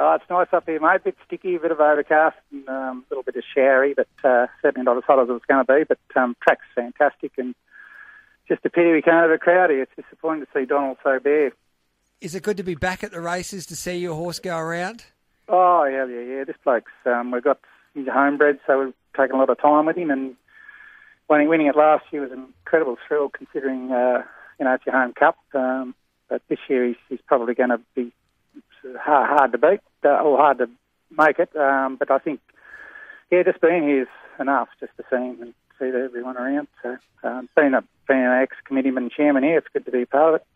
Oh, it's nice up here, mate. A bit sticky, a bit of overcast, and um, a little bit of showery, but uh, certainly not as hot as it was going to be. But um, track's fantastic, and just a pity we can't have a crowd here. It's disappointing to see Donald so bare. Is it good to be back at the races to see your horse go around? Oh yeah, yeah, yeah. This bloke's um, we've got he's a homebred, so we've taken a lot of time with him, and winning winning it last year was an incredible thrill, considering uh, you know it's your home cup. Um, but this year he's, he's probably going to be hard, hard to beat uh, or hard to make it. Um, but I think yeah, just being here is enough just to see him and see everyone around. So um, being a being an ex committeeman and chairman here, it's good to be a part of it.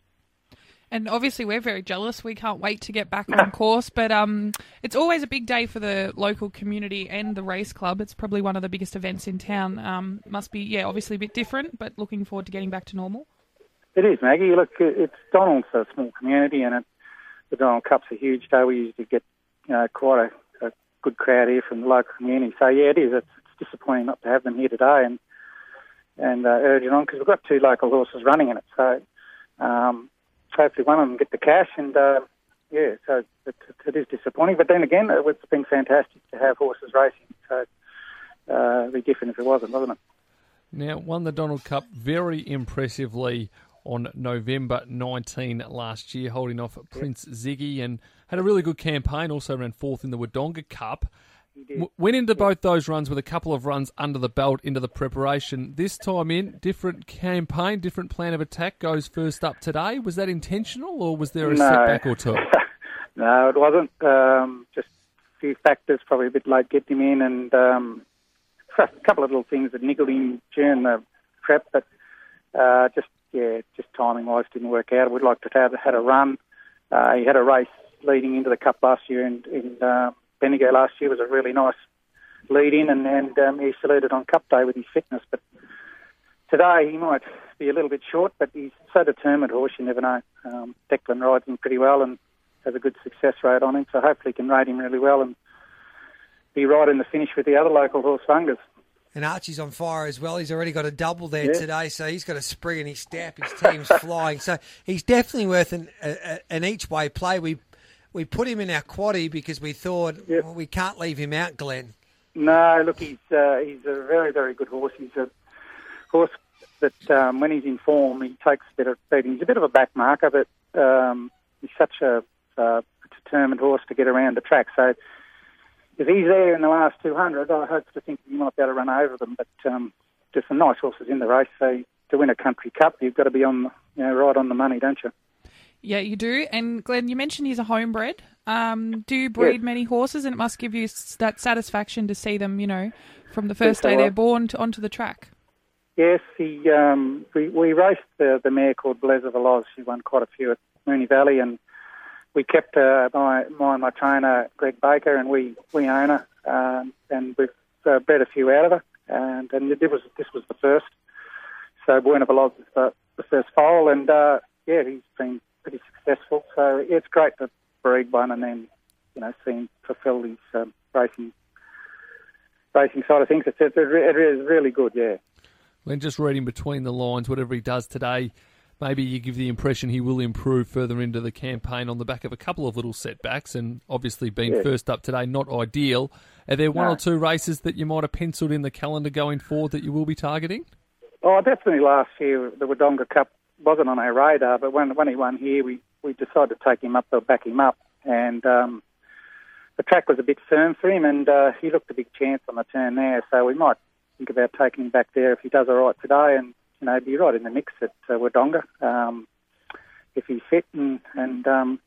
And obviously, we're very jealous. We can't wait to get back on course. But um, it's always a big day for the local community and the race club. It's probably one of the biggest events in town. Um, must be, yeah, obviously a bit different, but looking forward to getting back to normal. It is, Maggie. Look, it's Donald's a small community, and it, the Donald Cup's a huge day. We usually get, you know, quite a, a good crowd here from the local community. So yeah, it is. It's, it's disappointing not to have them here today, and and uh, urging on because we've got two local horses running in it. So. Um, hopefully one of them get the cash. And uh, yeah, so it, it is disappointing. But then again, it's been fantastic to have horses racing. So uh, it'd be different if it wasn't, wasn't it? Now, won the Donald Cup very impressively on November 19 last year, holding off Prince Ziggy, and had a really good campaign. Also ran fourth in the Wodonga Cup. Went into both those runs with a couple of runs under the belt into the preparation. This time in, different campaign, different plan of attack goes first up today. Was that intentional or was there a No. setback or two? no, it wasn't. Um, just a few factors, probably a bit late getting him in, and um, a couple of little things that niggled him during the prep, but uh, just yeah, just timing wise didn't work out. We'd like to have had a run. Uh, he had a race leading into the cup last year, and in uh, Bendigo last year was a really nice lead in, and, and um, he saluted on Cup Day with his fitness. But today he might be a little bit short, but he's so determined horse, you never know. Um, Declan rides him pretty well and has a good success rate on him, so hopefully he can ride him really well and be right in the finish with the other local horse Fungus. And Archie's on fire as well. He's already got a double there Yeah. today, so he's got a spring in his step. His team's flying, so he's definitely worth an, a, an each way play. We we put him in our quaddy because we thought well, we can't leave him out, Glenn. No, look, he's uh, he's a very very good horse. He's a horse that um, when he's in form, he takes a bit of beating. He's a bit of a back marker, but um, he's such a, uh, determined horse to get around the track. So if he's there in the last 200, I hope to think he might be able to run over them. But um, just some nice horses in the race. So to win a country cup, you've got to be on you know right on the money, don't you? Yeah, you do. And Glenn, you mentioned he's a homebred. Um, do you breed Yes. many horses? And it must give you that satisfaction to see them, you know, from the first so, day they're born to, onto the track. Yes, he, um, we, we raced the, the mare called Blaise of. She won quite a few at Moonee Valley, and we kept uh, my, my my trainer Greg Baker, and we we own her, um, and we've uh, bred a few out of her, and and it was this was the first. So Buena Veloz is the, the first foal, and uh, yeah, he's been pretty successful. So yeah, it's great to breed one, and then you know see him fulfil his um, racing racing side of things. It's, it's, it is really good, yeah. When just reading between the lines, whatever he does today, maybe you give the impression he will improve further into the campaign on the back of a couple of little setbacks, and obviously being Yeah. first up today, not ideal. Are there one No. or two races that you might have penciled in the calendar going forward that you will be targeting? Oh, definitely last year the Wodonga Cup wasn't on our radar, but when when he won here, we, we decided to take him up or back him up, and um, the track was a bit firm for him, and uh, he looked a big chance on the turn there. So we might think about taking him back there if he does all right today, and you know be right in the mix at uh, Wodonga um, if he's fit and and um,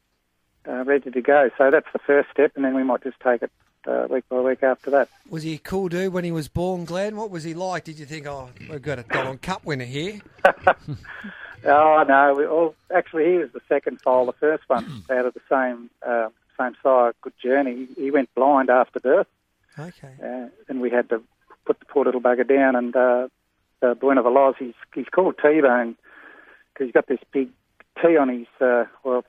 uh, ready to go. So that's the first step, and then we might just take it uh, week by week after that. Was he a cool dude when he was born, Glenn? What was he like? Did you think, oh, we've got a Donald Cup winner here? Oh no, we all actually he was the second foal, the first one out of the same uh, same sire. Good journey. He, he went blind after birth, Okay. uh, and we had to put the poor little bugger down. And uh, uh, Buena Veloz, he's he's called T-bone because he's got this big T on his uh, well,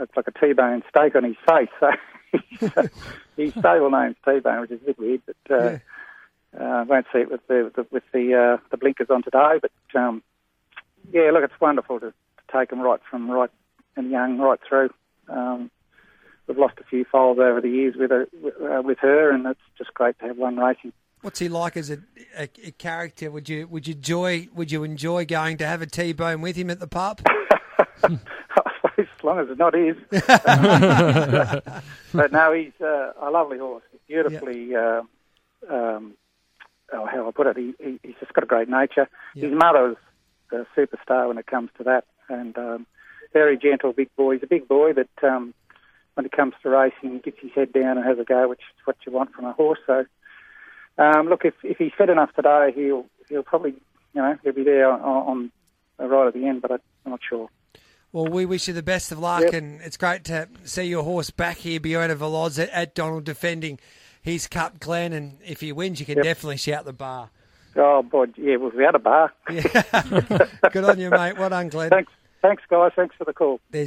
it's like a T-bone steak on his face. So his stable name's T-bone, which is a bit weird, but. Uh, Uh, won't see it with the, the with the uh, the blinkers on today, but um, yeah, look, it's wonderful to, to take them right from right and young right through. Um, we've lost a few foals over the years with her, uh, with her, and it's just great to have one racing. What's he like as a, a, a character? Would you would you enjoy would you enjoy going to have a T bone with him at the pub? as long as it's not his. but no, he's uh, a lovely horse. He's beautifully, uh, um, oh, how I put it, he, he, he's just got a great nature. Yeah. His mother's a superstar when it comes to that, and um, very gentle big boy. He's a big boy, but um, when it comes to racing, he gets his head down and has a go, which is what you want from a horse. So, um, look, if if he's fit enough today, he'll he'll probably, you know, he'll be there on, on right at the end, but I'm not sure. Well, we wish you the best of luck, Yep. and it's great to see your horse back here, Buena Veloz at, at Donald defending his Cup Glenn, and if he wins, you can Yep. definitely shout the bar. Oh, boy, yeah, well, we had a bar. Yeah, good on you, mate. Well done, Glenn. Thanks, thanks, guys. Thanks for the call. There's